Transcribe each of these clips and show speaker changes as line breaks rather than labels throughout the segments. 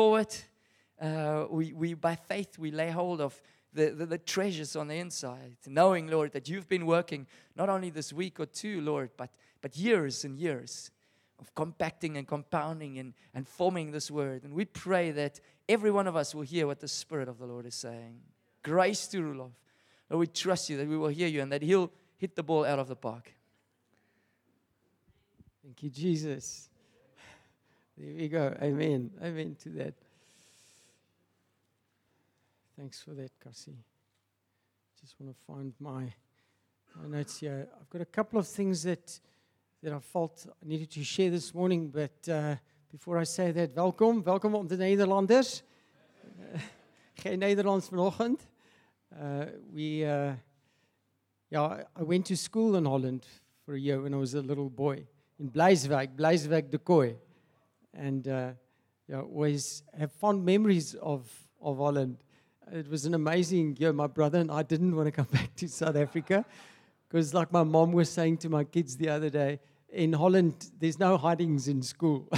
forward. Uh, we, we, by faith, we lay hold of the, the, the treasures on the inside, knowing, Lord, that you've been working not only this week or two, Lord, but, but years and years of compacting and compounding and, and forming this word. And we pray that every one of us will hear what the Spirit of the Lord is saying. Grace to Roelof. Lord, we trust you that we will hear you and that He'll hit the ball out of the park.
Thank you, Jesus. There we go. Amen. Amen to that. Thanks for that, Cassie. Just want to find my, my notes here. I've got a couple of things that that I felt I needed to share this morning, but uh, before I say that, welkom, welkom op de Nederlanders. Geen Nederlands vanochtend. Uh, we, uh, yeah, I went to school in Holland for a year when I was a little boy in Bleiswijk, Bleiswijk de Kooi. And uh, yeah, always have fond memories of, of Holland. It was an amazing year. My brother and I didn't want to come back to South Africa because, like my mom was saying to my kids the other day, in Holland, there's no hidings in school.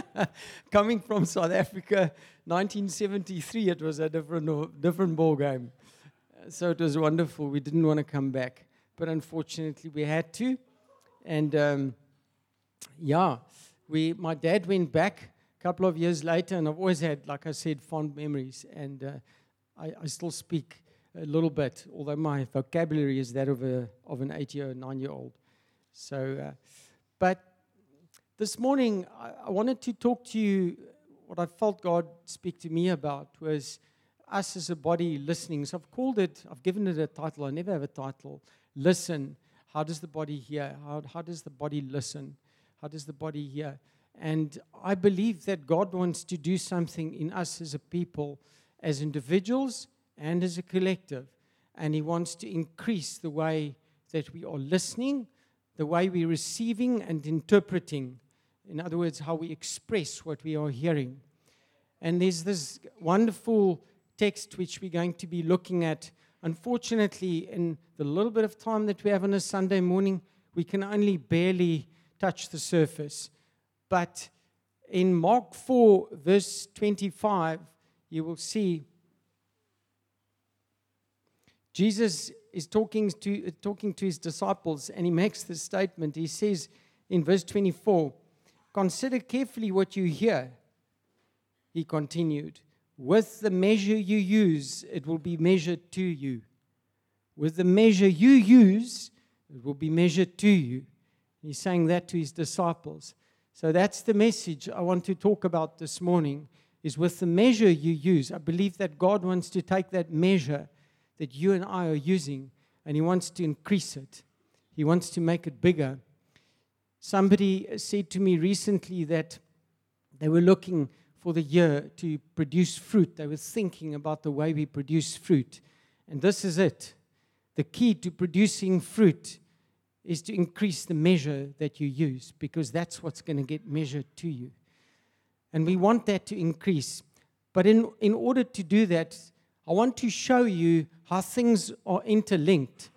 Coming from South Africa, 1973, it was a different, different ball game. So it was wonderful. We didn't want to come back, but unfortunately, we had to. And um, yeah, we, my dad went back a couple of years later, and I've always had, like I said, fond memories. And uh, I, I still speak a little bit, although my vocabulary is that of, a, of an eight year, nine year old. So, uh, but this morning, I, I wanted to talk to you. What I felt God speak to me about was us as a body listening. So I've called it, I've given it a title. I never have a title. Listen. How does the body hear? How, how does the body listen? How does the body hear? And I believe that God wants to do something in us as a people, as individuals, and as a collective. And He wants to increase the way that we are listening the way we're receiving and interpreting. In other words, how we express what we are hearing. And there's this wonderful text which we're going to be looking at. Unfortunately, in the little bit of time that we have on a Sunday morning, we can only barely touch the surface. But in Mark 4, verse 25, you will see Jesus is talking to, talking to his disciples and he makes this statement. He says in verse 24, Consider carefully what you hear. He continued, With the measure you use, it will be measured to you. With the measure you use, it will be measured to you. He's saying that to his disciples. So that's the message I want to talk about this morning is with the measure you use. I believe that God wants to take that measure that you and I are using, and He wants to increase it. He wants to make it bigger. Somebody said to me recently that they were looking for the year to produce fruit. They were thinking about the way we produce fruit. And this is it. The key to producing fruit is to increase the measure that you use because that's what's going to get measured to you. And we want that to increase. But in, in order to do that, I want to show you how things are interlinked.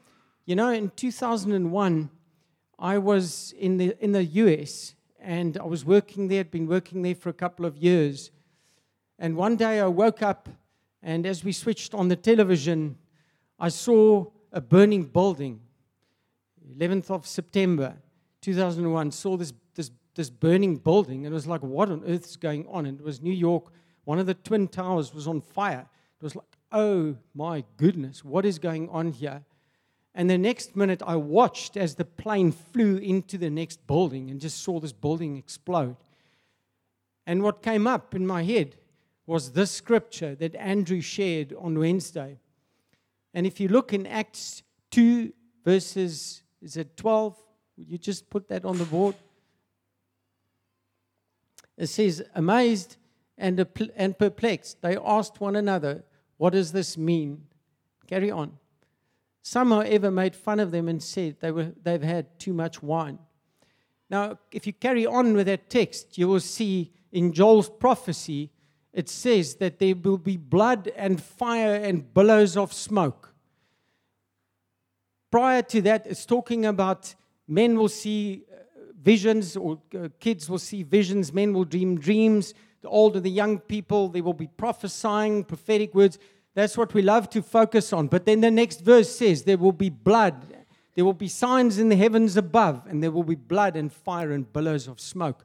You know, in 2001, I was in the, in the US and I was working there, had been working there for a couple of years. And one day I woke up, and as we switched on the television, I saw a burning building. 11th of September 2001, saw this, this, this burning building, and it was like, what on earth is going on? And it was New York. One of the Twin Towers was on fire. It was like, oh my goodness, what is going on here? And the next minute, I watched as the plane flew into the next building and just saw this building explode. And what came up in my head was this scripture that Andrew shared on Wednesday. And if you look in Acts 2, verses, is it 12? Would you just put that on the board? It says, Amazed and, and perplexed, they asked one another, what does this mean? Carry on. Some, however, made fun of them and said they were, they've had too much wine. Now, if you carry on with that text, you will see in Joel's prophecy, it says that there will be blood and fire and billows of smoke. Prior to that, it's talking about men will see uh, visions, or uh, kids will see visions, men will dream dreams. the older, the young people, they will be prophesying, prophetic words. That's what we love to focus on. But then the next verse says there will be blood. There will be signs in the heavens above, and there will be blood and fire and billows of smoke.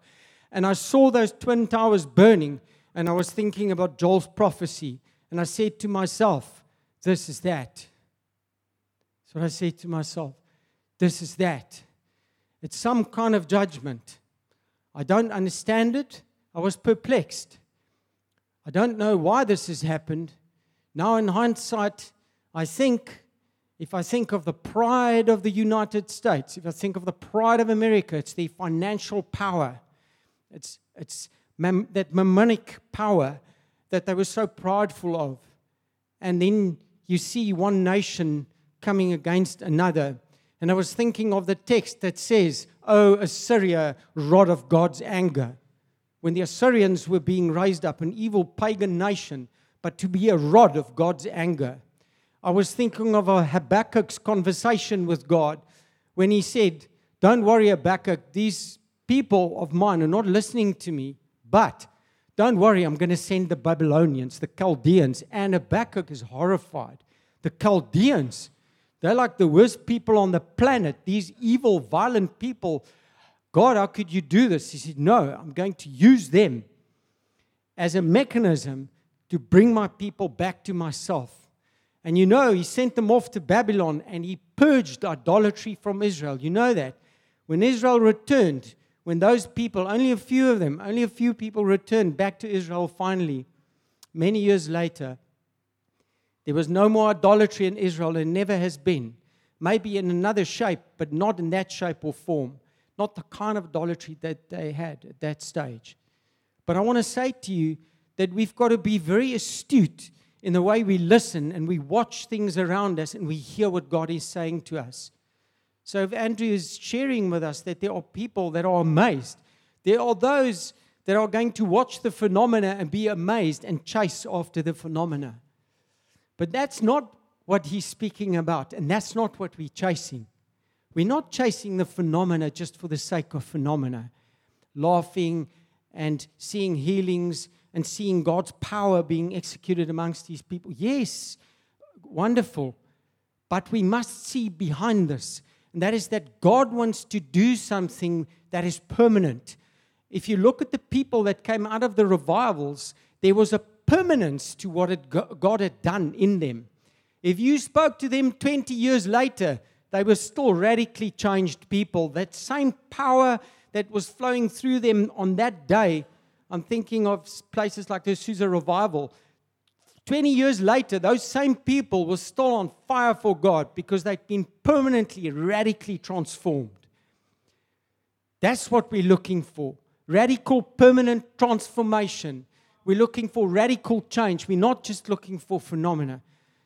And I saw those twin towers burning, and I was thinking about Joel's prophecy. And I said to myself, This is that. So I said to myself, This is that. It's some kind of judgment. I don't understand it. I was perplexed. I don't know why this has happened. Now, in hindsight, I think if I think of the pride of the United States, if I think of the pride of America, it's the financial power, it's, it's mam- that mammonic power that they were so prideful of. And then you see one nation coming against another. And I was thinking of the text that says, O Assyria, rod of God's anger. When the Assyrians were being raised up, an evil pagan nation, but to be a rod of God's anger. I was thinking of a Habakkuk's conversation with God when he said, Don't worry, Habakkuk, these people of mine are not listening to me, but don't worry, I'm going to send the Babylonians, the Chaldeans. And Habakkuk is horrified. The Chaldeans, they're like the worst people on the planet, these evil, violent people. God, how could you do this? He said, No, I'm going to use them as a mechanism to bring my people back to myself. And you know, he sent them off to Babylon and he purged idolatry from Israel. You know that. When Israel returned, when those people, only a few of them, only a few people returned back to Israel finally, many years later, there was no more idolatry in Israel and never has been. Maybe in another shape, but not in that shape or form. Not the kind of idolatry that they had at that stage. But I want to say to you that we've got to be very astute in the way we listen and we watch things around us and we hear what God is saying to us. So, if Andrew is sharing with us that there are people that are amazed, there are those that are going to watch the phenomena and be amazed and chase after the phenomena. But that's not what he's speaking about, and that's not what we're chasing. We're not chasing the phenomena just for the sake of phenomena, laughing and seeing healings and seeing God's power being executed amongst these people. Yes, wonderful. But we must see behind this, and that is that God wants to do something that is permanent. If you look at the people that came out of the revivals, there was a permanence to what it, God had done in them. If you spoke to them 20 years later, they were still radically changed people. That same power that was flowing through them on that day, I'm thinking of places like the Azusa Revival. 20 years later, those same people were still on fire for God because they'd been permanently, radically transformed. That's what we're looking for radical, permanent transformation. We're looking for radical change. We're not just looking for phenomena.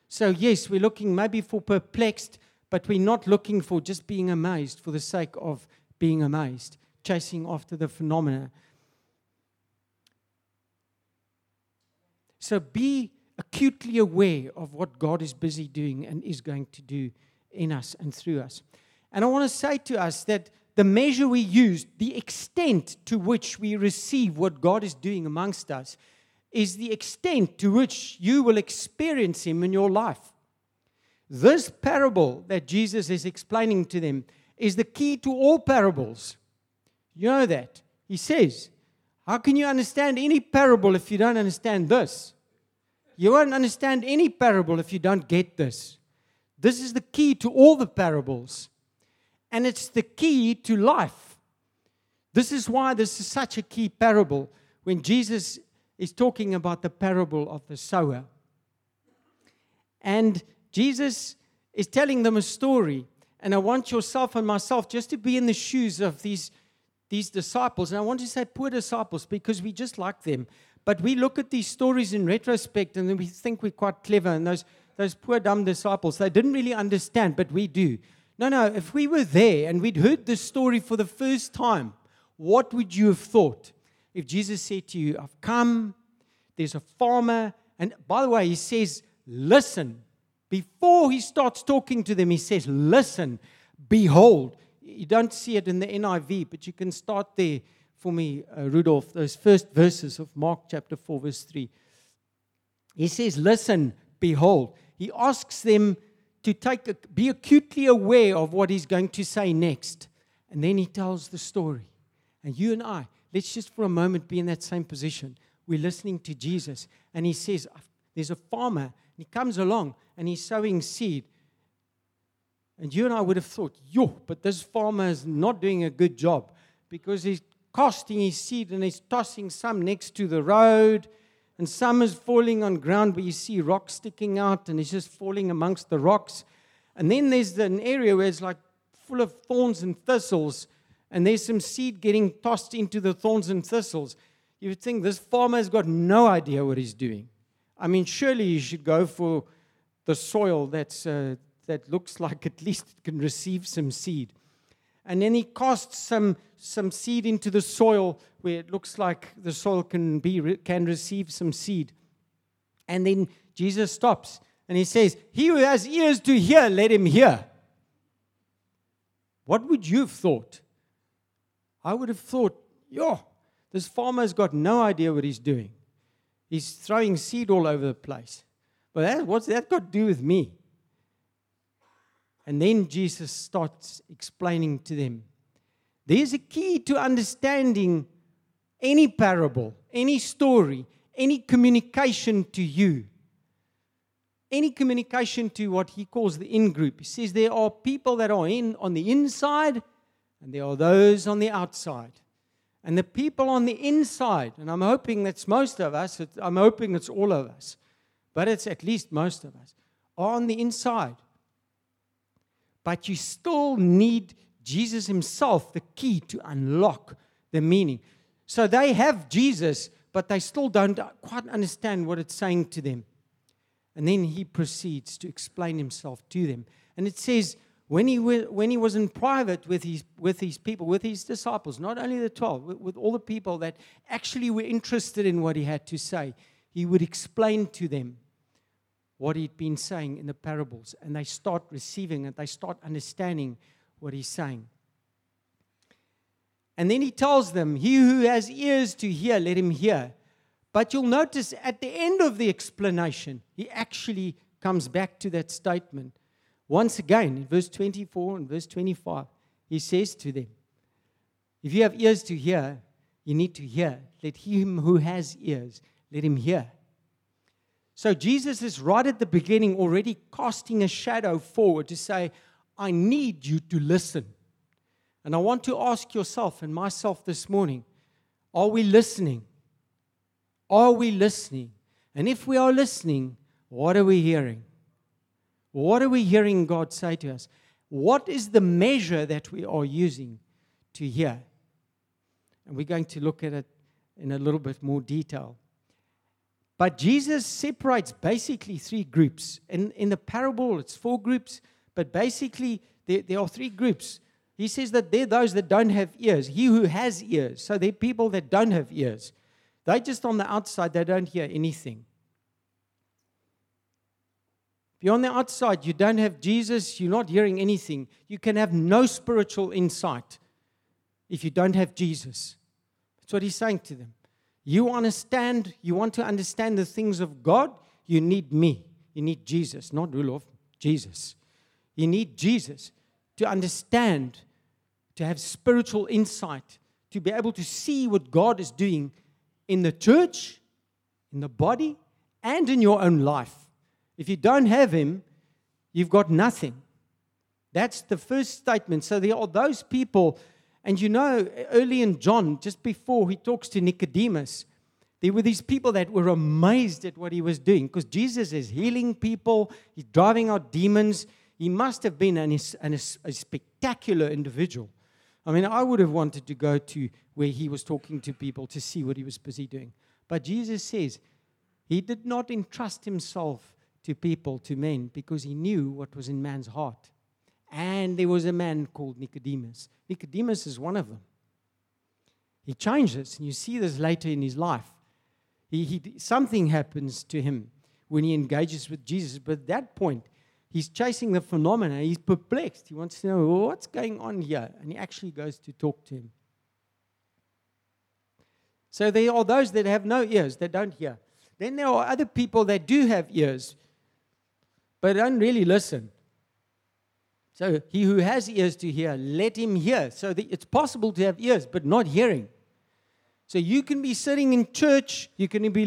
So, yes, we're looking maybe for perplexed, but we're not looking for just being amazed for the sake of being amazed, chasing after the phenomena. So, be acutely aware of what God is busy doing and is going to do in us and through us. And I want to say to us that the measure we use, the extent to which we receive what God is doing amongst us, is the extent to which you will experience Him in your life. This parable that Jesus is explaining to them is the key to all parables. You know that. He says, How can you understand any parable if you don't understand this? You won't understand any parable if you don't get this. This is the key to all the parables, and it's the key to life. This is why this is such a key parable. When Jesus is talking about the parable of the sower. And Jesus is telling them a story. And I want yourself and myself just to be in the shoes of these, these disciples. And I want to say poor disciples because we just like them. But we look at these stories in retrospect and then we think we're quite clever. And those, those poor dumb disciples, they didn't really understand, but we do. No, no, if we were there and we'd heard this story for the first time, what would you have thought? If Jesus said to you, I've come, there's a farmer, and by the way, he says, listen. Before he starts talking to them, he says, listen, behold. You don't see it in the NIV, but you can start there for me, uh, Rudolph, those first verses of Mark chapter 4, verse 3. He says, Listen, behold. He asks them to take a, be acutely aware of what he's going to say next. And then he tells the story. And you and I, let's just for a moment be in that same position. We're listening to Jesus, and he says, There's a farmer, and he comes along and he's sowing seed. And you and I would have thought, yo, but this farmer is not doing a good job because he's casting his seed and he's tossing some next to the road and some is falling on ground where you see rocks sticking out and it's just falling amongst the rocks. And then there's an area where it's like full of thorns and thistles, and there's some seed getting tossed into the thorns and thistles. You would think this farmer has got no idea what he's doing. I mean, surely you should go for the soil that's, uh, that looks like at least it can receive some seed. And then he casts some, some seed into the soil where it looks like the soil can, be, can receive some seed. And then Jesus stops and he says, He who has ears to hear, let him hear. What would you have thought? I would have thought, yo, this farmer's got no idea what he's doing. He's throwing seed all over the place. But that, what's that got to do with me? And then Jesus starts explaining to them there's a key to understanding any parable, any story, any communication to you. Any communication to what he calls the in group. He says there are people that are in on the inside and there are those on the outside. And the people on the inside, and I'm hoping that's most of us, I'm hoping it's all of us, but it's at least most of us, are on the inside but you still need Jesus himself, the key to unlock the meaning. So they have Jesus, but they still don't quite understand what it's saying to them. And then he proceeds to explain himself to them. And it says, when he, when he was in private with his, with his people, with his disciples, not only the 12, with, with all the people that actually were interested in what he had to say, he would explain to them what he'd been saying in the parables, and they start receiving it, they start understanding what he's saying. And then he tells them, He who has ears to hear, let him hear. But you'll notice at the end of the explanation, he actually comes back to that statement. Once again, in verse 24 and verse 25, he says to them, If you have ears to hear, you need to hear. Let him who has ears, let him hear. So Jesus is right at the beginning already casting a shadow forward to say, I need you to listen. And I want to ask yourself and myself this morning are we listening? Are we listening? And if we are listening, what are we hearing? What are we hearing God say to us? What is the measure that we are using to hear? And we're going to look at it in a little bit more detail. But Jesus separates basically three groups. In, in the parable, it's four groups, but basically, there, there are three groups. He says that they're those that don't have ears. He who has ears. So they're people that don't have ears. They're just on the outside, they don't hear anything. You're on the outside, you don't have Jesus, you're not hearing anything. You can have no spiritual insight if you don't have Jesus. That's what he's saying to them. You understand, you want to understand the things of God, you need me. You need Jesus, not Rudolph, Jesus. You need Jesus to understand, to have spiritual insight, to be able to see what God is doing in the church, in the body, and in your own life. If you don't have Him, you've got nothing. That's the first statement. So there are those people and you know, early in John, just before he talks to Nicodemus, there were these people that were amazed at what he was doing because Jesus is healing people, he's driving out demons. He must have been an, an, a spectacular individual. I mean, I would have wanted to go to where he was talking to people to see what he was busy doing. But Jesus says he did not entrust himself to people, to men, because he knew what was in man's heart. And there was a man called Nicodemus. Nicodemus is one of them. He changes, and you see this later in his life. He, he, something happens to him when he engages with Jesus, but at that point, he's chasing the phenomena. He's perplexed. He wants to know what's going on here, and he actually goes to talk to him. So there are those that have no ears, that don't hear. Then there are other people that do have ears, but don't really listen. So he who has ears to hear, let him hear. So it's possible to have ears, but not hearing. So you can be sitting in church, you can be,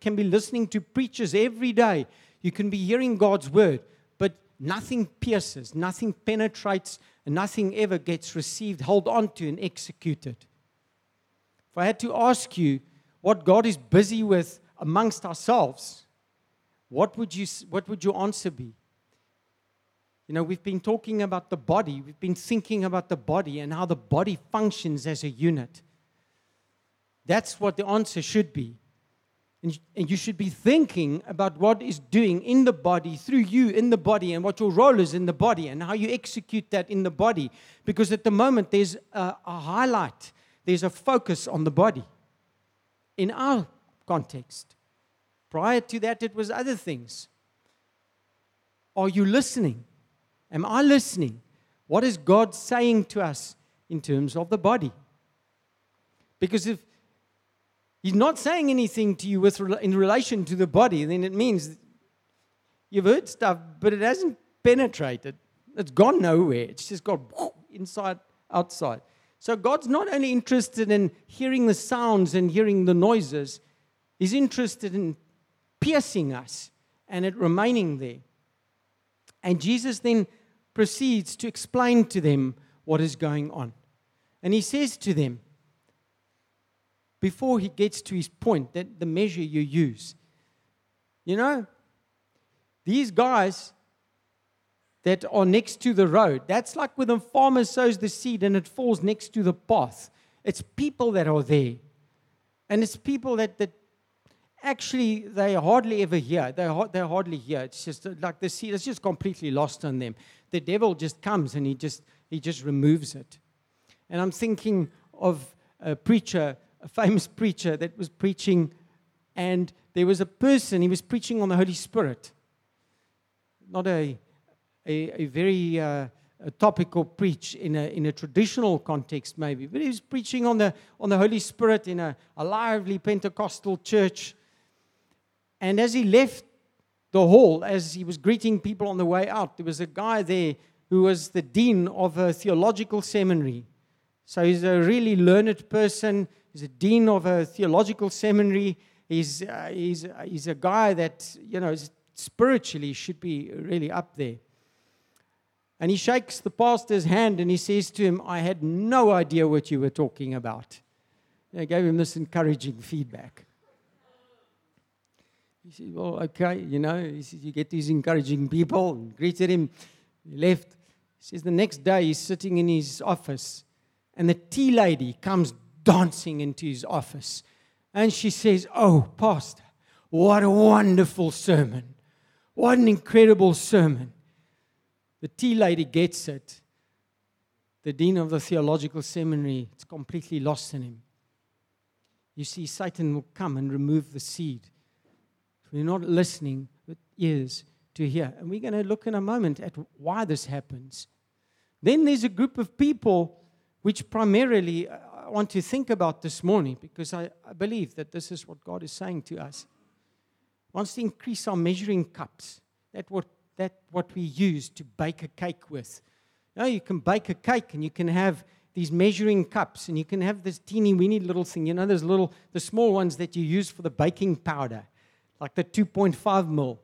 can be listening to preachers every day, you can be hearing God's word, but nothing pierces, nothing penetrates, and nothing ever gets received, held on to, and executed. If I had to ask you what God is busy with amongst ourselves, what would, you, what would your answer be? You know, we've been talking about the body, we've been thinking about the body and how the body functions as a unit. That's what the answer should be. And, and you should be thinking about what is doing in the body, through you in the body, and what your role is in the body, and how you execute that in the body. Because at the moment, there's a, a highlight, there's a focus on the body. In our context, prior to that, it was other things. Are you listening? Am I listening? What is God saying to us in terms of the body? Because if He's not saying anything to you with, in relation to the body, then it means you've heard stuff, but it hasn't penetrated. It's gone nowhere. It's just gone inside, outside. So God's not only interested in hearing the sounds and hearing the noises, He's interested in piercing us and it remaining there. And Jesus then proceeds to explain to them what is going on. And he says to them, before he gets to his point, that the measure you use, you know, these guys that are next to the road, that's like when a farmer sows the seed and it falls next to the path. It's people that are there. And it's people that, that actually they hardly ever hear. They, they hardly hear. It's just like the seed is just completely lost on them. The devil just comes and he just, he just removes it. And I'm thinking of a preacher, a famous preacher that was preaching, and there was a person, he was preaching on the Holy Spirit. Not a, a, a very uh, a topical preach in a, in a traditional context, maybe, but he was preaching on the, on the Holy Spirit in a, a lively Pentecostal church and as he left the hall, as he was greeting people on the way out, there was a guy there who was the dean of a theological seminary. So he's a really learned person. He's a dean of a theological seminary. He's, uh, he's, uh, he's a guy that, you know, spiritually should be really up there. And he shakes the pastor's hand and he says to him, I had no idea what you were talking about. I gave him this encouraging feedback. He said, Well, okay, you know, he says, You get these encouraging people and greeted him. He left. He says, The next day he's sitting in his office and the tea lady comes dancing into his office. And she says, Oh, Pastor, what a wonderful sermon. What an incredible sermon. The tea lady gets it. The dean of the theological seminary, it's completely lost in him. You see, Satan will come and remove the seed we're not listening with ears to hear. And we're going to look in a moment at why this happens. Then there's a group of people which primarily uh, I want to think about this morning because I, I believe that this is what God is saying to us. He wants to increase our measuring cups. That what that what we use to bake a cake with. You, know, you can bake a cake and you can have these measuring cups and you can have this teeny weeny little thing. You know, those little the small ones that you use for the baking powder like the 2.5 mil.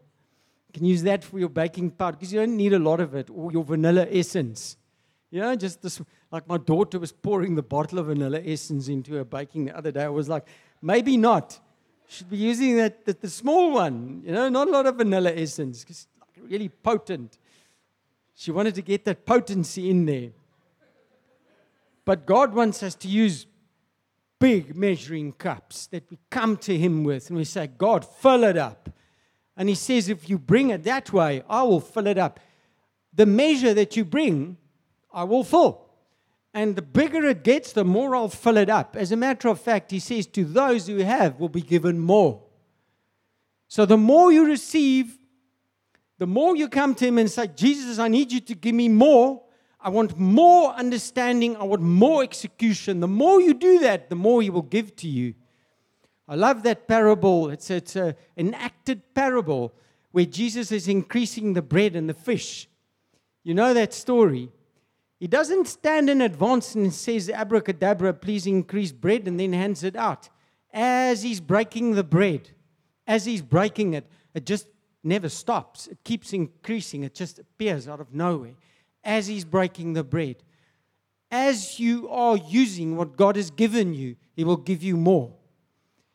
You can use that for your baking powder because you don't need a lot of it or your vanilla essence. You know, just this, like my daughter was pouring the bottle of vanilla essence into her baking the other day. I was like, maybe not. Should be using that, the, the small one, you know, not a lot of vanilla essence because like really potent. She wanted to get that potency in there. But God wants us to use big measuring cups that we come to Him with and we say, God, fill it up. And He says, if you bring it that way, I will fill it up. The measure that you bring, I will fill. And the bigger it gets, the more I'll fill it up. As a matter of fact, He says, to those who have will be given more. So the more you receive, the more you come to Him and say, Jesus, I need you to give me more, I want more understanding. I want more execution. The more you do that, the more He will give to you. I love that parable. It's, it's a, an acted parable where Jesus is increasing the bread and the fish. You know that story. He doesn't stand in advance and says, Abracadabra, please increase bread, and then hands it out. As he's breaking the bread, as he's breaking it, it just never stops. It keeps increasing. It just appears out of nowhere as he's breaking the bread. As you are using what God has given you, He will give you more.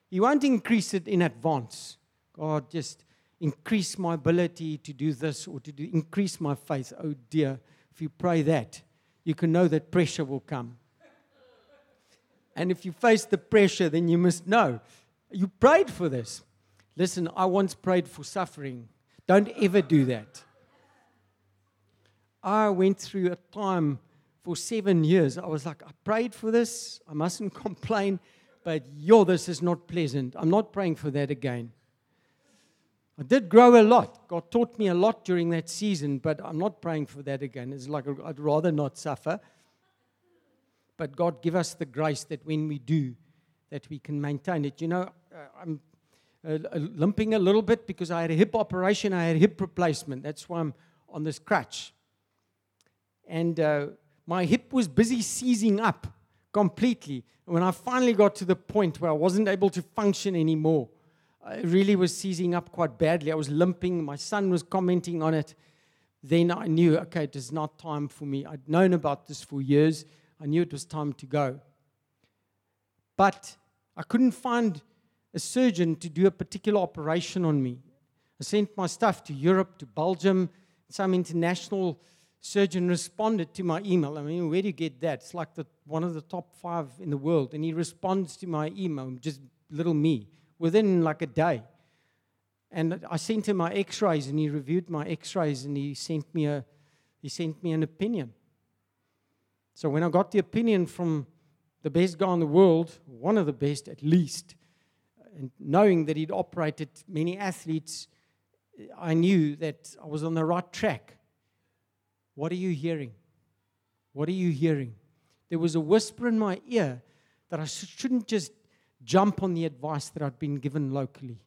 He won't increase it in advance. God, just increase my ability to do this or to do, increase my faith. Oh dear, if you pray that, you can know that pressure will come. And if you face the pressure, then you must know you prayed for this. Listen, I once prayed for suffering. Don't ever do that. I went through a time for seven years. I was like, I prayed for this. I mustn't complain, but yo, this is not pleasant. I'm not praying for that again. I did grow a lot. God taught me a lot during that season, but I'm not praying for that again. It's like I'd rather not suffer. But God, give us the grace that when we do, that we can maintain it. You know, uh, I'm uh, limping a little bit because I had a hip operation. I had hip replacement. That's why I'm on this crutch. And uh, my hip was busy seizing up completely. When I finally got to the point where I wasn't able to function anymore, it really was seizing up quite badly. I was limping. My son was commenting on it. Then I knew, okay, it is not time for me. I'd known about this for years. I knew it was time to go. But I couldn't find a surgeon to do a particular operation on me. I sent my stuff to Europe, to Belgium. Some international surgeon responded to my email. I mean, where do you get that? It's like the, one of the top five in the world. And he responds to my email, just little me within like a day. And I sent him my x-rays and he reviewed my x-rays and he sent me a he sent me an opinion. So when I got the opinion from the best guy in the world, one of the best at least, and knowing that he'd operated many athletes, I knew that I was on the right track. What are you hearing? What are you hearing? There was a whisper in my ear that I shouldn't just jump on the advice that I'd been given locally.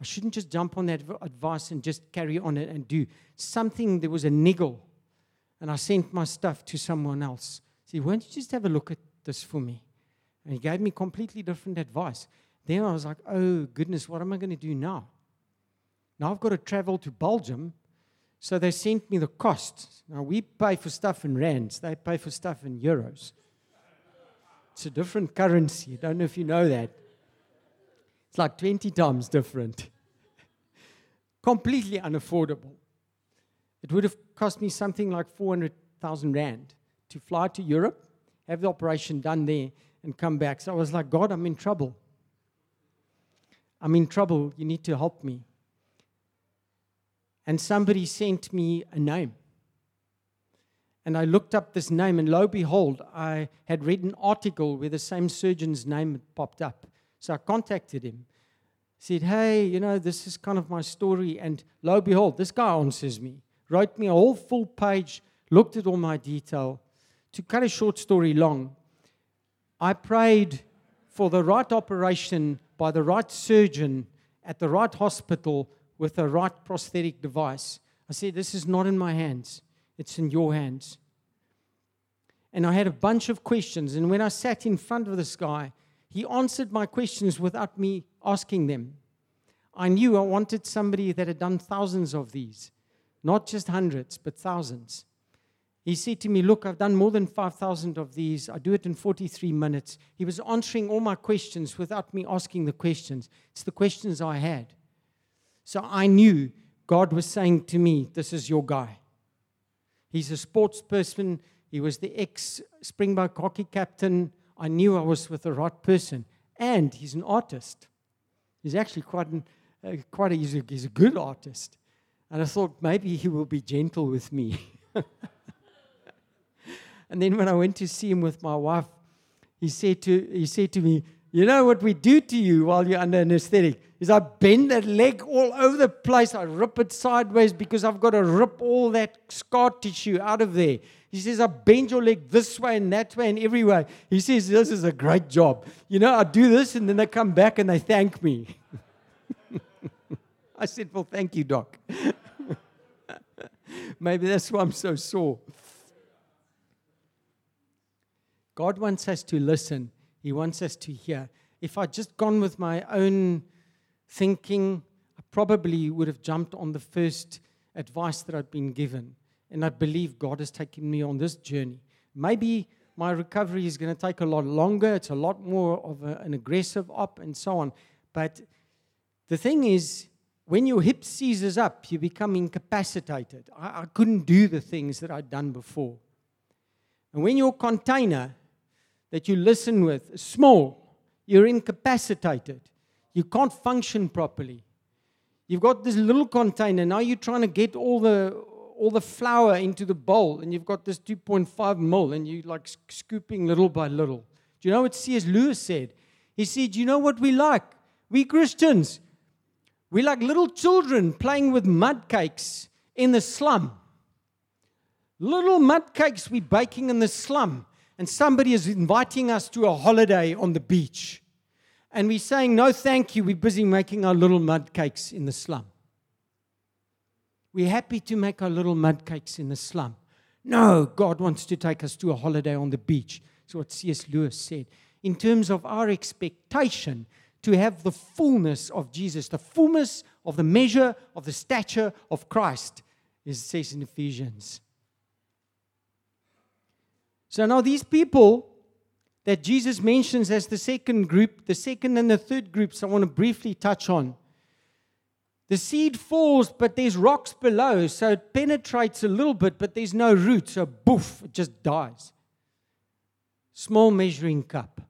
I shouldn't just jump on that advice and just carry on it and do something. There was a niggle, and I sent my stuff to someone else. See, why don't you just have a look at this for me? And he gave me completely different advice. Then I was like, oh goodness, what am I going to do now? Now I've got to travel to Belgium. So they sent me the cost. Now we pay for stuff in rands, they pay for stuff in euros. It's a different currency. I don't know if you know that. It's like 20 times different. Completely unaffordable. It would have cost me something like 400,000 Rand to fly to Europe, have the operation done there, and come back. So I was like, God, I'm in trouble. I'm in trouble. You need to help me. And somebody sent me a name. And I looked up this name, and lo behold, I had read an article where the same surgeon's name had popped up. So I contacted him, said, Hey, you know, this is kind of my story. And lo behold, this guy answers me, wrote me a whole full page, looked at all my detail. To cut a short story long, I prayed for the right operation by the right surgeon at the right hospital with the right prosthetic device. I said, This is not in my hands. It's in your hands. And I had a bunch of questions. And when I sat in front of this guy, he answered my questions without me asking them. I knew I wanted somebody that had done thousands of these, not just hundreds, but thousands. He said to me, Look, I've done more than 5,000 of these. I do it in 43 minutes. He was answering all my questions without me asking the questions. It's the questions I had. So I knew God was saying to me, This is your guy. He's a sports person. He was the ex Springbok hockey captain. I knew I was with the right person. And he's an artist. He's actually quite, an, uh, quite a, he's a, he's a good artist. And I thought maybe he will be gentle with me. and then when I went to see him with my wife, he said to, he said to me, You know what we do to you while you're under anesthetic? Is I bend that leg all over the place. I rip it sideways because I've got to rip all that scar tissue out of there. He says, I bend your leg this way and that way and every way. He says, This is a great job. You know, I do this and then they come back and they thank me. I said, Well, thank you, Doc. Maybe that's why I'm so sore. God wants us to listen, He wants us to hear. If I'd just gone with my own thinking, I probably would have jumped on the first advice that I'd been given. And I believe God has taken me on this journey. Maybe my recovery is going to take a lot longer. It's a lot more of a, an aggressive op and so on. But the thing is, when your hip seizes up, you become incapacitated. I, I couldn't do the things that I'd done before. And when your container that you listen with is small, you're incapacitated. You can't function properly. You've got this little container. Now you're trying to get all the all the flour into the bowl, and you've got this 2.5 mil, and you're like scooping little by little. Do you know what C.S. Lewis said? He said, you know what we like? We Christians, we like little children playing with mud cakes in the slum. Little mud cakes we baking in the slum, and somebody is inviting us to a holiday on the beach. And we're saying, No, thank you, we're busy making our little mud cakes in the slum. We're happy to make our little mud cakes in the slum. No, God wants to take us to a holiday on the beach. That's what C.S. Lewis said. In terms of our expectation to have the fullness of Jesus, the fullness of the measure of the stature of Christ, it says in Ephesians. So now these people that Jesus mentions as the second group, the second and the third groups, I want to briefly touch on. The seed falls, but there's rocks below, so it penetrates a little bit, but there's no root, so boof, it just dies. Small measuring cup.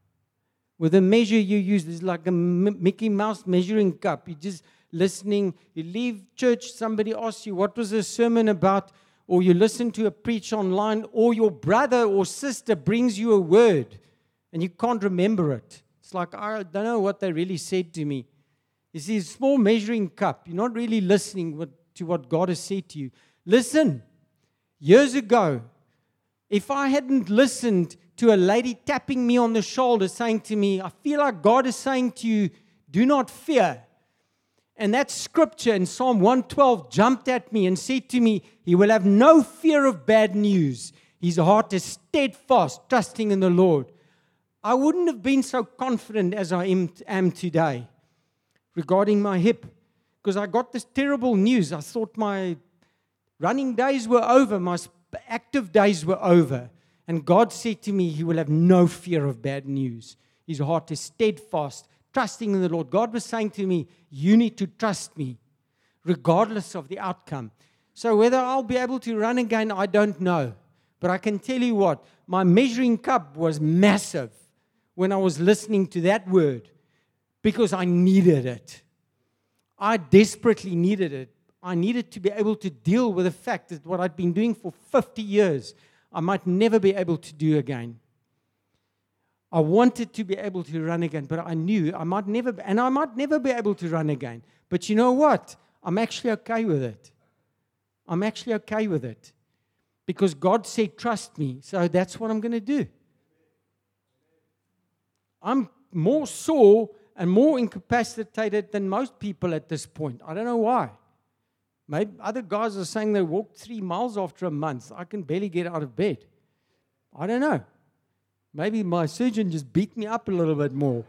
With a measure you use, it's like a Mickey Mouse measuring cup. You're just listening. You leave church, somebody asks you, What was the sermon about? Or you listen to a preach online, or your brother or sister brings you a word and you can't remember it. It's like, I don't know what they really said to me. You see, a small measuring cup. You're not really listening to what God has said to you. Listen, years ago, if I hadn't listened to a lady tapping me on the shoulder saying to me, I feel like God is saying to you, do not fear. And that scripture in Psalm 112 jumped at me and said to me, He will have no fear of bad news. His heart is steadfast, trusting in the Lord. I wouldn't have been so confident as I am, am today regarding my hip because I got this terrible news. I thought my running days were over, my active days were over. And God said to me, He will have no fear of bad news. His heart is steadfast, trusting in the Lord. God was saying to me, You need to trust me, regardless of the outcome. So, whether I'll be able to run again, I don't know. But I can tell you what, my measuring cup was massive when I was listening to that word because I needed it. I desperately needed it. I needed to be able to deal with the fact that what I'd been doing for 50 years, I might never be able to do again. I wanted to be able to run again, but I knew I might never, and I might never be able to run again. But you know what? I'm actually okay with it. I'm actually okay with it because God said, Trust me. So that's what I'm going to do. I'm more sore and more incapacitated than most people at this point. I don't know why. Maybe other guys are saying they walked three miles after a month. I can barely get out of bed. I don't know. Maybe my surgeon just beat me up a little bit more.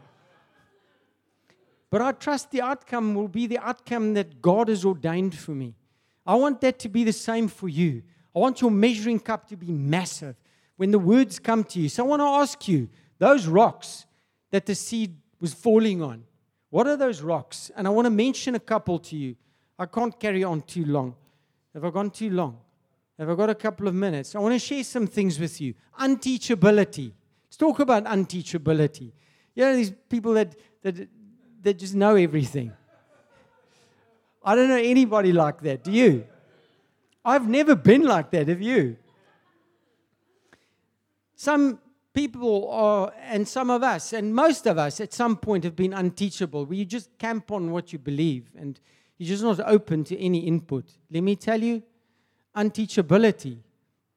But I trust the outcome will be the outcome that God has ordained for me. I want that to be the same for you. I want your measuring cup to be massive when the words come to you. So I want to ask you those rocks that the seed was falling on. What are those rocks? And I want to mention a couple to you. I can't carry on too long. Have I gone too long? Have I got a couple of minutes? I want to share some things with you. Unteachability. Talk about unteachability. You know, these people that, that, that just know everything. I don't know anybody like that. Do you? I've never been like that. Have you? Some people are, and some of us, and most of us at some point have been unteachable, where you just camp on what you believe and you're just not open to any input. Let me tell you, unteachability,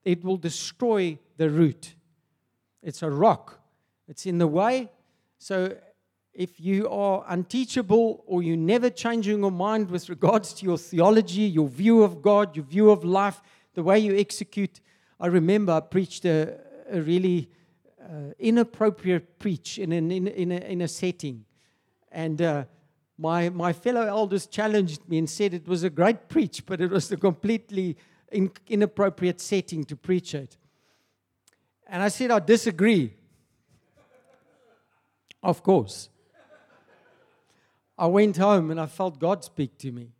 it will destroy the root. It's a rock, it's in the way. So if you are unteachable or you're never changing your mind with regards to your theology, your view of God, your view of life, the way you execute. I remember I preached a, a really uh, inappropriate preach in, an, in, in, a, in a setting. And uh, my, my fellow elders challenged me and said it was a great preach, but it was a completely in, inappropriate setting to preach it. And I said, I disagree. of course. I went home and I felt God speak to me.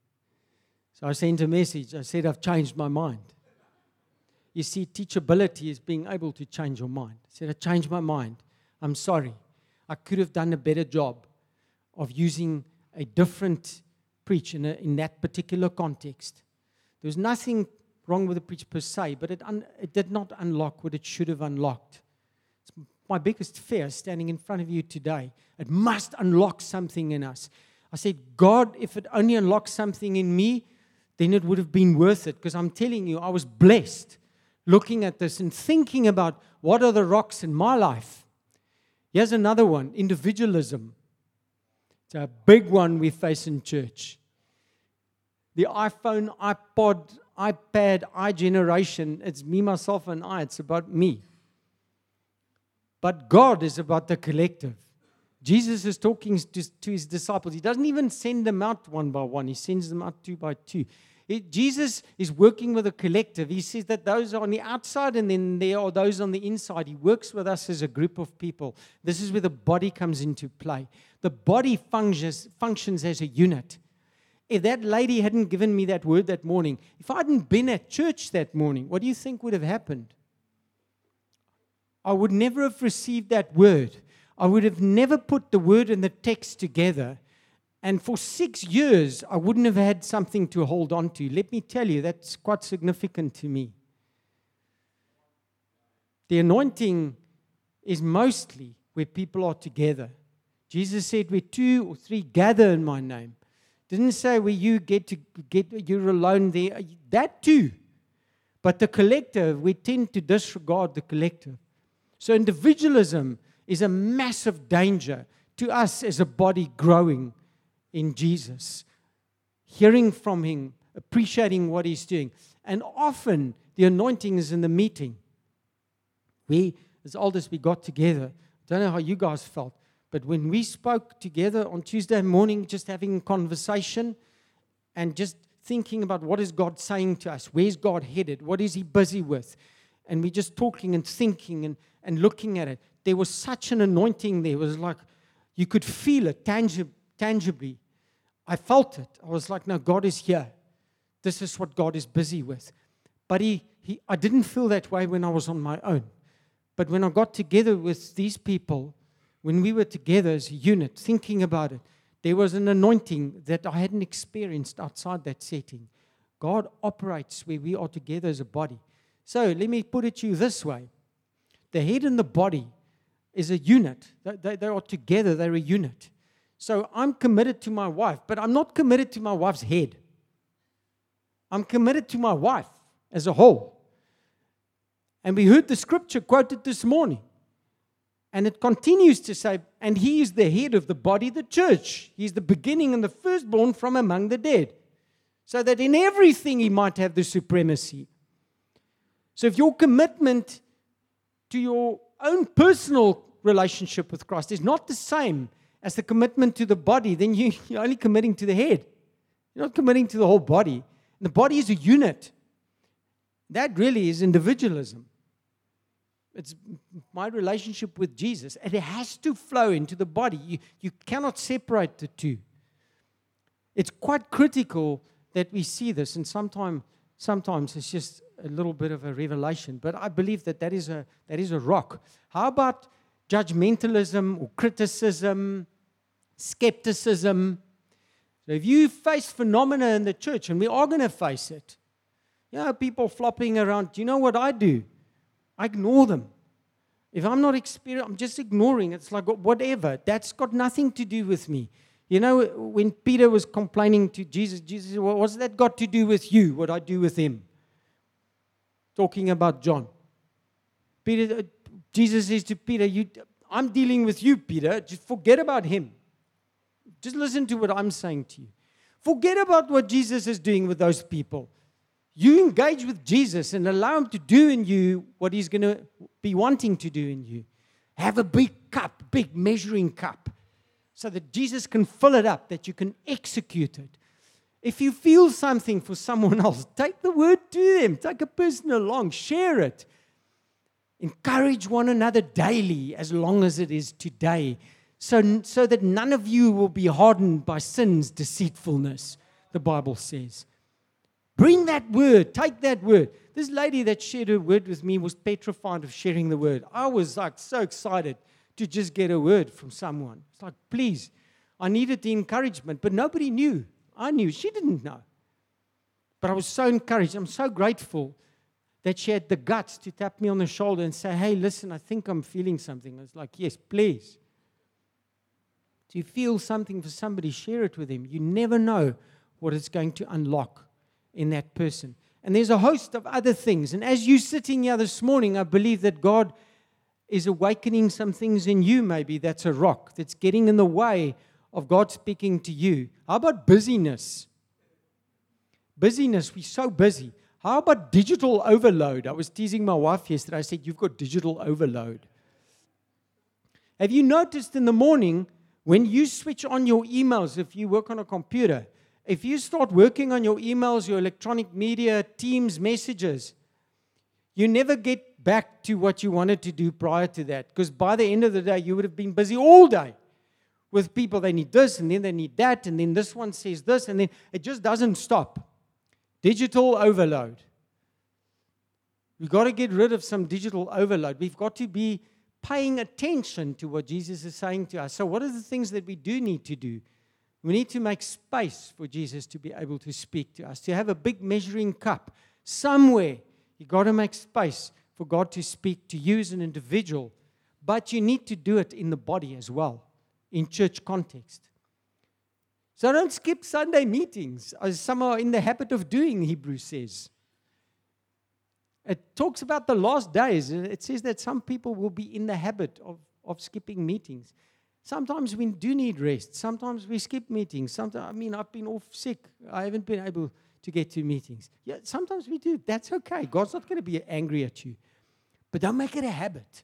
So I sent a message. I said, I've changed my mind. You see, teachability is being able to change your mind. I said, I changed my mind. I'm sorry. I could have done a better job of using a different preach in, a, in that particular context. There was nothing wrong with the preach per se, but it, un, it did not unlock what it should have unlocked. It's my biggest fear standing in front of you today. It must unlock something in us. I said, God, if it only unlocks something in me, then it would have been worth it. Because I'm telling you, I was blessed looking at this and thinking about what are the rocks in my life. Here's another one individualism. It's a big one we face in church. The iPhone, iPod, iPad, generation. it's me, myself, and I. It's about me. But God is about the collective. Jesus is talking to, to his disciples. He doesn't even send them out one by one, he sends them out two by two. It, Jesus is working with a collective. He says that those are on the outside and then there are those on the inside. He works with us as a group of people. This is where the body comes into play. The body functions, functions as a unit. If that lady hadn't given me that word that morning, if I hadn't been at church that morning, what do you think would have happened? I would never have received that word. I would have never put the word and the text together. And for six years, I wouldn't have had something to hold on to. Let me tell you, that's quite significant to me. The anointing is mostly where people are together. Jesus said, Where two or three gather in my name. Didn't say where you get to get you're alone there. That too. But the collective, we tend to disregard the collective. So individualism is a massive danger to us as a body growing in Jesus, hearing from Him, appreciating what He's doing. And often the anointing is in the meeting. We, as elders, we got together. Don't know how you guys felt, but when we spoke together on Tuesday morning, just having a conversation and just thinking about what is God saying to us, where's God headed, what is He busy with, and we just talking and thinking and and looking at it, there was such an anointing there. It was like you could feel it tangib- tangibly. I felt it. I was like, no, God is here. This is what God is busy with. But he, he, I didn't feel that way when I was on my own. But when I got together with these people, when we were together as a unit, thinking about it, there was an anointing that I hadn't experienced outside that setting. God operates where we are together as a body. So let me put it to you this way the head and the body is a unit. They, they, are together, they're a unit. So I'm committed to my wife, but I'm not committed to my wife's head. I'm committed to my wife as a whole. And we heard the scripture quoted this morning. And it continues to say, and he is the head of the body, the church. He's the beginning and the firstborn from among the dead. So that in everything he might have the supremacy. So if your commitment to your own personal relationship with Christ is not the same as the commitment to the body, then you, are only committing to the head. You're not committing to the whole body. And the body is a unit. That really is individualism. It's my relationship with Jesus, and it has to flow into the body. You, you cannot separate the two. It's quite critical that we see this, and sometimes sometimes it's just a little bit of a revelation, but I believe that that is a, that is a rock. How about judgmentalism or criticism, skepticism? So if you face phenomena in the church, and we are going to face it, you know, people flopping around, do you know what I do? I ignore them. If I'm not experiencing, I'm just ignoring. It's like whatever. That's got nothing to do with me. You know, when Peter was complaining to Jesus, Jesus said, well, What's that got to do with you, what I do with him? Talking about John. Peter, uh, Jesus says to Peter, you, I'm dealing with you, Peter. Just forget about him. Just listen to what I'm saying to you. Forget about what Jesus is doing with those people. You engage with Jesus and allow him to do in you what he's going to be wanting to do in you. Have a big cup, big measuring cup so that Jesus can fill it up, that you can execute it. If you feel something for someone else, take the word to them, take a person along, share it. Encourage one another daily, as long as it is today, so, so that none of you will be hardened by sin's deceitfulness, the Bible says. Bring that word, take that word. This lady that shared her word with me was petrified of sharing the word. I was like so excited to just get a word from someone. It's like, please, I needed the encouragement, but nobody knew. I knew. She didn't know. But I was so encouraged. I'm so grateful that she had the guts to tap me on the shoulder and say, hey, listen, I think I'm feeling something. I was like, yes, please. Do you feel something for somebody? Share it with him. You never know what it's going to unlock in that person. And there's a host of other things. And as you're sitting here this morning, I believe that God is awakening some things in you, maybe that's a rock that's getting in the way of God speaking to you. How about busyness? Busyness, we're so busy. How about digital overload? I was teasing my wife yesterday. I said, You've got digital overload. Have you noticed in the morning when you switch on your emails, if you work on a computer, if you start working on your emails, your electronic media, Teams messages, you never get back to what you wanted to do prior to that. Because by the end of the day, you would have been busy all day with people. They need this, and then they need that, and then this one says this, and then it just doesn't stop. Digital overload. We've got to get rid of some digital overload. We've got to be paying attention to what Jesus is saying to us. So, what are the things that we do need to do? We need to make space for Jesus to be able to speak to us, to have a big measuring cup somewhere. You've got to make space for God to speak to you as an individual, but you need to do it in the body as well, in church context. So don't skip Sunday meetings, as some are in the habit of doing, Hebrews says. It talks about the last days. It says that some people will be in the habit of, of skipping meetings. Sometimes we do need rest. Sometimes we skip meetings. Sometimes, I mean, I've been off sick. I haven't been able to get to meetings. Yeah, sometimes we do. That's okay. God's not going to be angry at you. But don't make it a habit.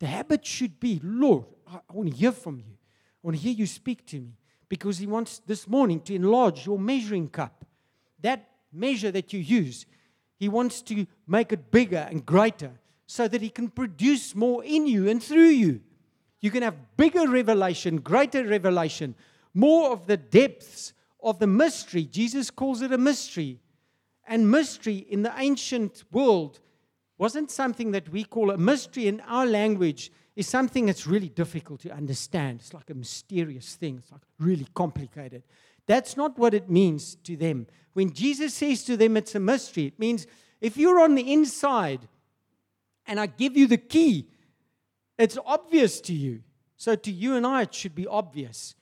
The habit should be, Lord, I, want to hear from you. I want to hear you speak to me. Because He wants this morning to enlarge your measuring cup. That measure that you use, He wants to make it bigger and greater so that He can produce more in you and through you. You can have bigger revelation, greater revelation, more of the depths of the mystery. Jesus calls it a mystery. And mystery in the ancient world wasn't something that we call a mystery in our language is something that's really difficult to understand. It's like a mysterious thing. It's like really complicated. That's not what it means to them. When Jesus says to them it's a mystery, it means if you're on the inside and I give you the key, it's obvious to you. So to you and I, it should be obvious.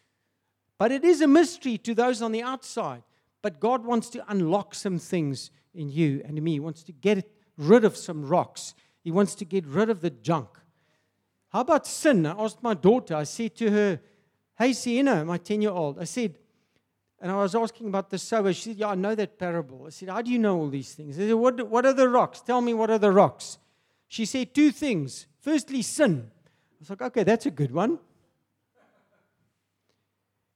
But it is a mystery to those on the outside. But God wants to unlock some things in you and in me. He wants to get rid of some rocks. He wants to get rid of the junk. How about sin? I asked my daughter, I said to her, Hey, Sienna, my 10 year old, I said, and I was asking about the sower. She said, Yeah, I know that parable. I said, How do you know all these things? I said, What, what are the rocks? Tell me what are the rocks. She said two things. Firstly, sin. I was like, Okay, that's a good one.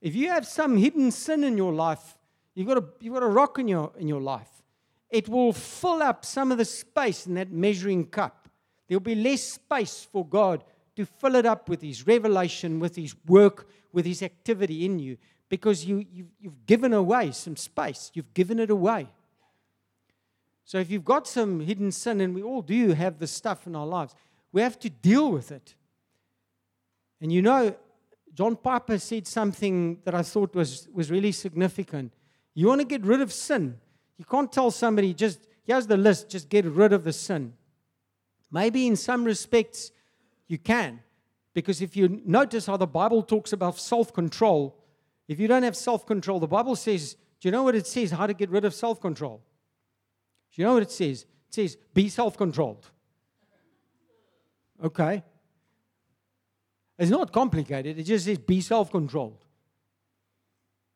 If you have some hidden sin in your life, you've got a, you've got a rock in your, in your life. It will fill up some of the space in that measuring cup. There'll be less space for God to fill it up with His revelation, with His work, with His activity in you, because you, you've, you've given away some space. You've given it away. So if you've got some hidden sin, and we all do have this stuff in our lives, we have to deal with it. And you know, John Piper said something that I thought was, was really significant. You want to get rid of sin. You can't tell somebody, just here's the list, just get rid of the sin. Maybe in some respects you can. Because if you notice how the Bible talks about self control, if you don't have self control, the Bible says, do you know what it says? How to get rid of self control? Do you know what it says? It says, be self controlled. Okay. It's not complicated, it just says, be self controlled.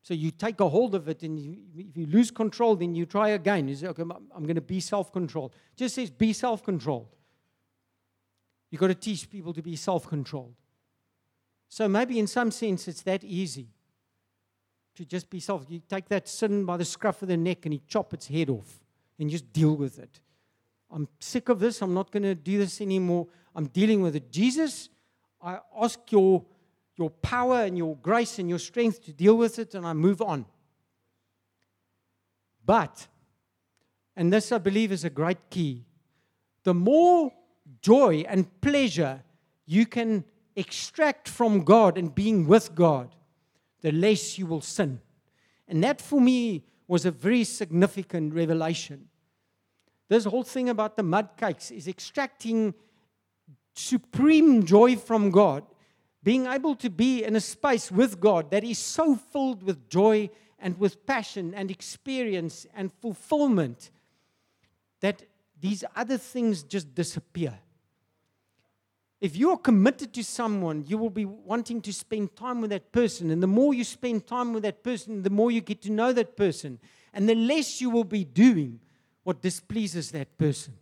So you take a hold of it, and you, if you lose control, then you try again. You say, okay, I'm going to be self controlled. Just says, be self controlled. You've got to teach people to be self controlled. So maybe in some sense it's that easy to just be self. You take that sin by the scruff of the neck and you chop its head off and just deal with it. I'm sick of this. I'm not going to do this anymore. I'm dealing with it. Jesus, I ask your, your power and your grace and your strength to deal with it, and I move on. But, and this I believe is a great key, the more joy and pleasure you can extract from God and being with God, the less you will sin. And that for me was a very significant revelation. This whole thing about the mud cakes is extracting supreme joy from God, being able to be in a space with God that is so filled with joy and with passion and experience and fulfillment that these other things just disappear. If you're committed to someone, you will be wanting to spend time with that person. And the more you spend time with that person, the more you get to know that person. And the less you will be doing what displeases that person.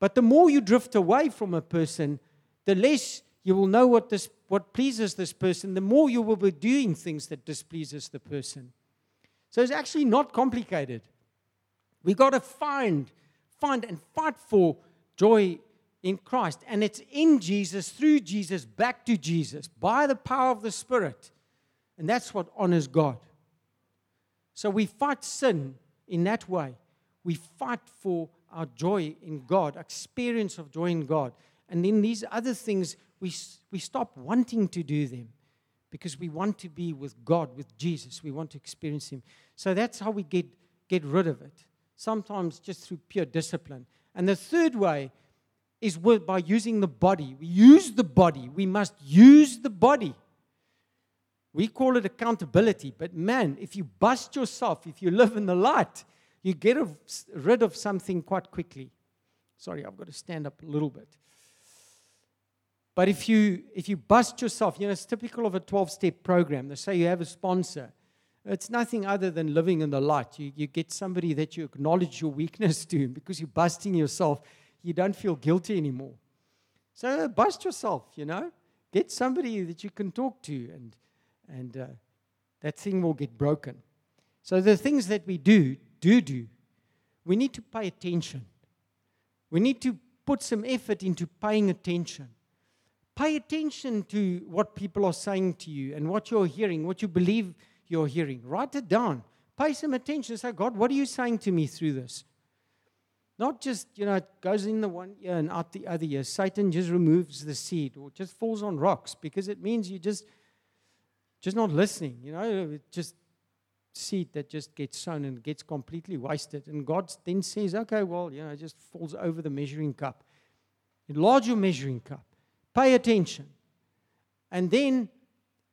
But the more you drift away from a person, the less you will know what, this, what pleases this person, the more you will be doing things that displeases the person. So it's actually not complicated. We got to find find and fight for joy in Christ. And it's in Jesus, through Jesus, back to Jesus, by the power of the Spirit. And that's what honors God. So we fight sin in that way. We fight for our joy in God, experience of joy in God. And then these other things, we, we stop wanting to do them because we want to be with God, with Jesus. We want to experience Him. So that's how we get, get rid of it sometimes just through pure discipline. And the third way is by using the body. We use the body. We must use the body. We call it accountability. But man, if you bust yourself, if you live in the light, you get rid of something quite quickly. Sorry, I've got to stand up a little bit. But if you if you bust yourself, you know, it's typical of a 12-step program. They say you have a sponsor it's nothing other than living in the light. You, you get somebody that you acknowledge your weakness to, because you're busting yourself, you don't feel guilty anymore. So bust yourself, you know. Get somebody that you can talk to, and, and uh, that thing will get broken. So the things that we do, do do, we need to pay attention. We need to put some effort into paying attention. Pay attention to what people are saying to you and what you're hearing, what you believe you're hearing. Write it down. Pay some attention. Say, God, what are you saying to me through this? Not just, you know, it goes in the one ear and out the other ear. Satan just removes the seed or just falls on rocks because it means you just just not listening. You know, just seed that just gets sown and gets completely wasted. And God then says, okay, well, you know, it just falls over the measuring cup. Enlarge your measuring cup. Pay attention. And then,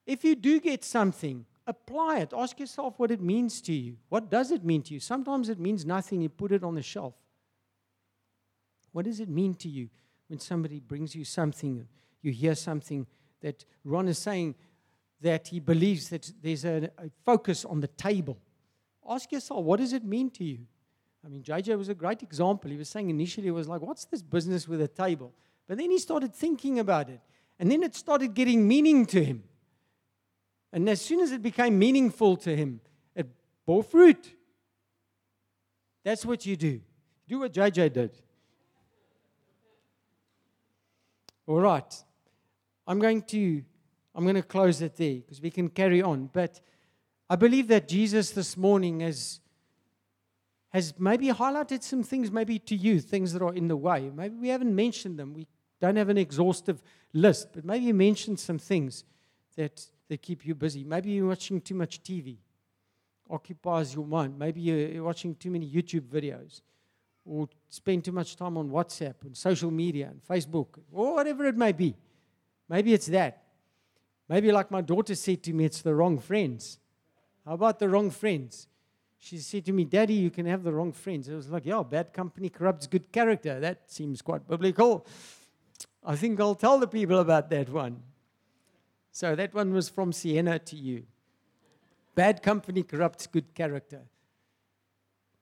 if you do get something, apply it. Ask yourself what it means to you. What does it mean to you? Sometimes it means nothing. You put it on the shelf. What does it mean to you when somebody brings you something, you hear something that Ron is saying that he believes that there's a, a focus on the table? Ask yourself, what does it mean to you? I mean, JJ was a great example. He was saying initially, it was like, what's this business with a table? But then he started thinking about it. And then it started getting meaning to him. And as soon as it became meaningful to him, it bore fruit. That's what you do. Do what JJ did. All right. I'm going to I'm going to close it there because we can carry on. But I believe that Jesus this morning has has maybe highlighted some things maybe to you, things that are in the way. Maybe we haven't mentioned them. We don't have an exhaustive list, but maybe you mentioned some things that that keep you busy. Maybe you're watching too much TV, occupies your mind. Maybe you're watching too many YouTube videos, or spend too much time on WhatsApp and social media and Facebook or whatever it may be. Maybe it's that. Maybe, like my daughter said to me, it's the wrong friends. How about the wrong friends? She said to me, Daddy, you can have the wrong friends. I was like, Yeah, bad company corrupts good character. That seems quite biblical. I think I'll tell the people about that one. So that one was from Sienna to you. Bad company corrupts good character.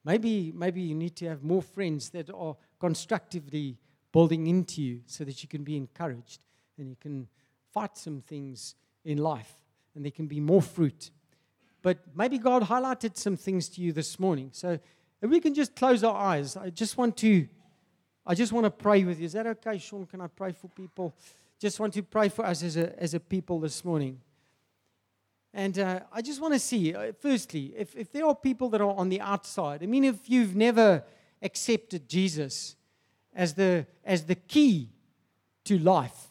Maybe, maybe you need to have more friends that are constructively building into you so that you can be encouraged and you can fight some things in life and there can be more fruit. But maybe God highlighted some things to you this morning. So if we can just close our eyes, I just want to I just want to pray with you. Is that okay, Sean? Can I pray for people? Just want to pray for us as a, as a people this morning. And uh, I just want to see, uh, firstly, if, if there are people that are on the outside, I mean, if you've never accepted Jesus as the, as the key to life,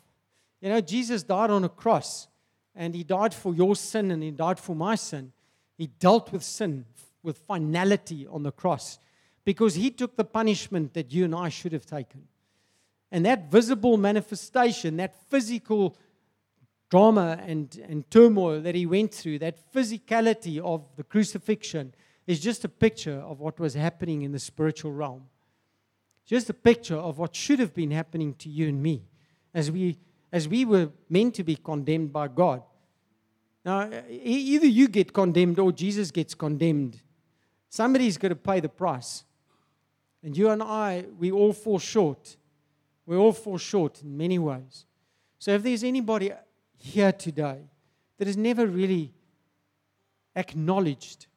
you know, Jesus died on a cross and he died for your sin and he died for my sin. He dealt with sin with finality on the cross because he took the punishment that you and I should have taken. And that visible manifestation, that physical drama and, and turmoil that he went through, that physicality of the crucifixion, is just a picture of what was happening in the spiritual realm. Just a picture of what should have been happening to you and me as we, as we were meant to be condemned by God. Now, either you get condemned or Jesus gets condemned. Somebody's going to pay the price. And you and I, we all fall short. We all fall short in many ways. So if there's anybody here today that has never really acknowledged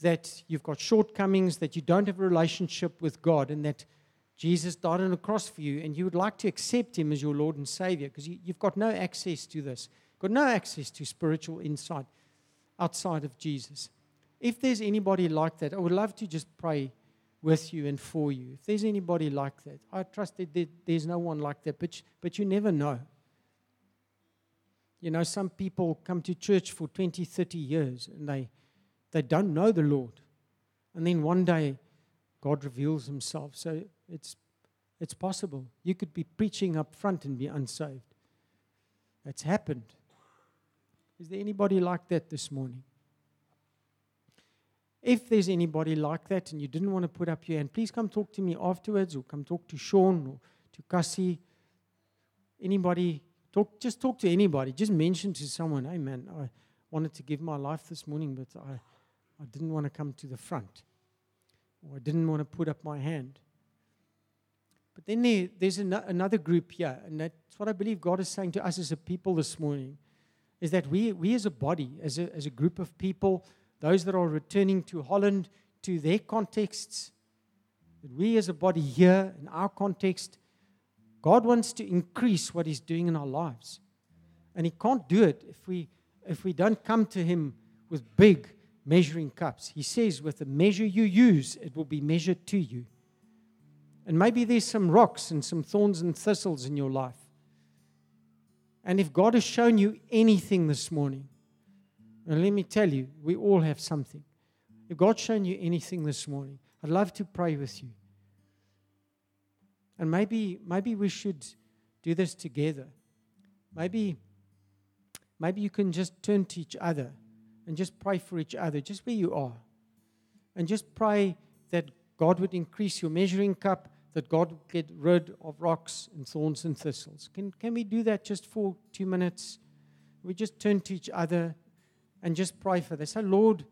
that you've got shortcomings, that you don't have a relationship with God, and that Jesus died on the cross for you, and you would like to accept Him as your Lord and Savior, because you, have got no access to this, got no access to spiritual insight outside of Jesus. If there's anybody like that, I would love to just pray with you and for you. If there's anybody like that, I trust that there's no one like that, but, but you never know. You know, some people come to church for 20, 30 years and they, they don't know the Lord. And then one day, God reveals himself. So it's, it's possible. You could be preaching up front and be unsaved. That's happened. Is there anybody like that this morning? If there's anybody like that and you didn't want to put up your hand, please come talk to me afterwards or come talk to Sean or to Cassie. Anybody, talk, just talk to anybody. Just mention to someone, hey man, I wanted to give my life this morning, but I, I didn't want to come to the front or I didn't want to put up my hand. But then there, there's an, another group here, and that's what I believe God is saying to us as a people this morning, is that we, we as a body, as a, as a group of people, those that are returning to Holland, to their contexts, that we as a body here, in our context, God wants to increase what He's doing in our lives. And He can't do it if we, if we don't come to Him with big measuring cups. He says, with the measure you use, it will be measured to you. And maybe there's some rocks and some thorns and thistles in your life. And if God has shown you anything this morning, and let me tell you, we all have something. If God's shown you anything this morning, I'd love to pray with you. And maybe, maybe we should do this together. Maybe, maybe you can just turn to each other and just pray for each other, just where you are. And just pray that God would increase your measuring cup, that God would get rid of rocks and thorns and thistles. Can, can we do that just for two minutes? We just turn to each other and just pray for this. Say, Lord,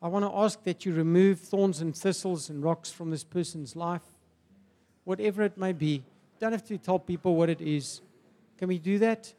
I want to ask that you remove thorns and thistles and rocks from this person's life, whatever it may be. Don't have to tell people what it is. Can we do that?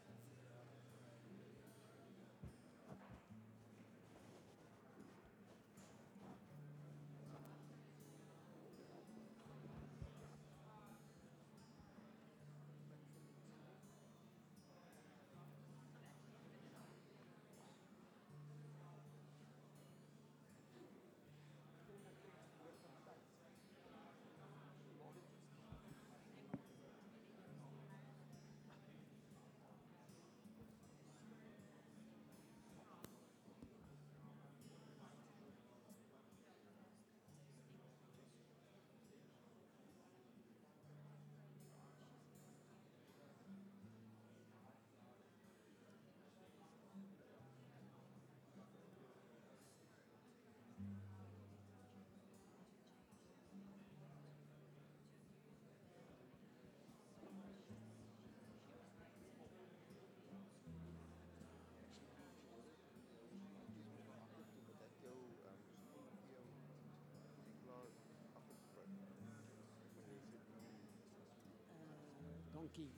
Donkey.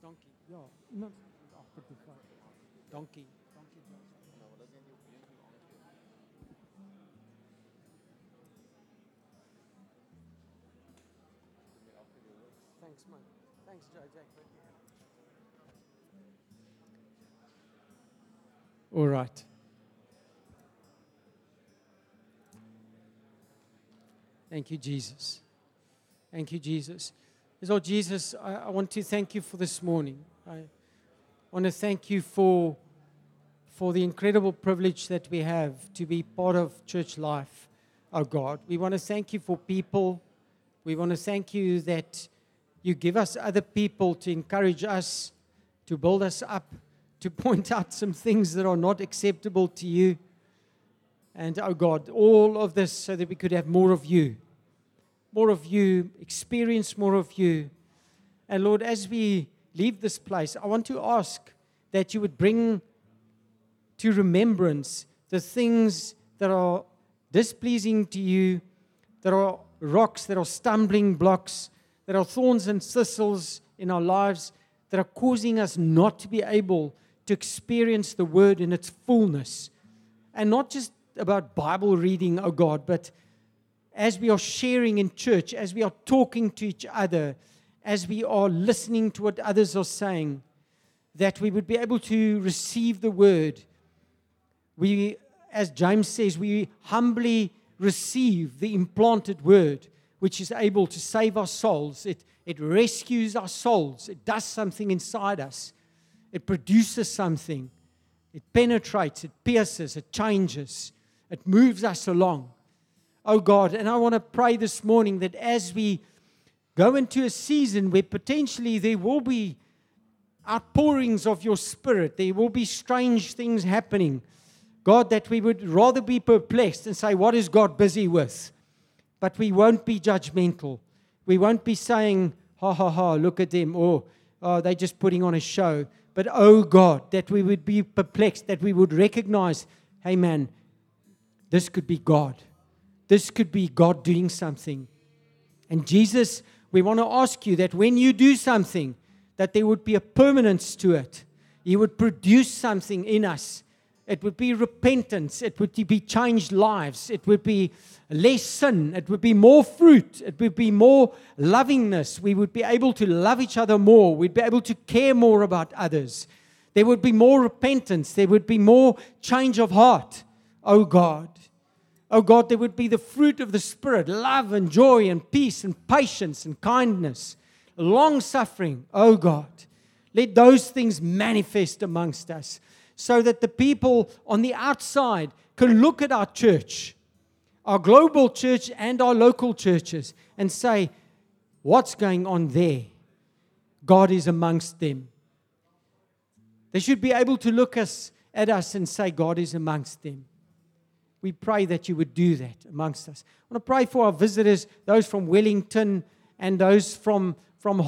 Donkey. Ja, iemand agter die vat. Donkey. Donkey. Thanks man. Thanks JJ. All right. Thank you, Jesus. Thank you, Jesus. Lord oh, Jesus, I, I want to thank you for this morning. I want to thank you for, for the incredible privilege that we have to be part of church life, oh God. We want to thank you for people. We want to thank you that you give us other people to encourage us, to build us up, to point out some things that are not acceptable to you. And, oh God, all of this so that we could have more of you, more of you, experience more of you. And Lord, as we leave this place, I want to ask that you would bring to remembrance the things that are displeasing to you, that are rocks, that are stumbling blocks, that are thorns and thistles in our lives, that are causing us not to be able to experience the word in its fullness. And not just about Bible reading, oh God, but as we are sharing in church, as we are talking to each other, as we are listening to what others are saying, that we would be able to receive the word. We, as James says, we humbly receive the implanted word, which is able to save our souls. It, it rescues our souls, it does something inside us, it produces something, it penetrates, it pierces, it changes, it moves us along. Oh God, and I want to pray this morning that as we go into a season where potentially there will be outpourings of your spirit, there will be strange things happening. God, that we would rather be perplexed and say, What is God busy with? But we won't be judgmental. We won't be saying, Ha ha ha, look at them, or oh, they're just putting on a show. But oh God, that we would be perplexed, that we would recognize, hey man, this could be God. This could be God doing something. And Jesus, we want to ask you that when you do something, that there would be a permanence to it. You would produce something in us. It would be repentance. It would be changed lives. It would be less sin. It would be more fruit. It would be more lovingness. We would be able to love each other more. We'd be able to care more about others. There would be more repentance. There would be more change of heart. Oh God. Oh God, there would be the fruit of the Spirit love and joy and peace and patience and kindness, long suffering. Oh God, let those things manifest amongst us so that the people on the outside can look at our church, our global church and our local churches, and say, What's going on there? God is amongst them. They should be able to look us, at us and say, God is amongst them. We pray that you would do that amongst us. I want to pray for our visitors, those from Wellington and those from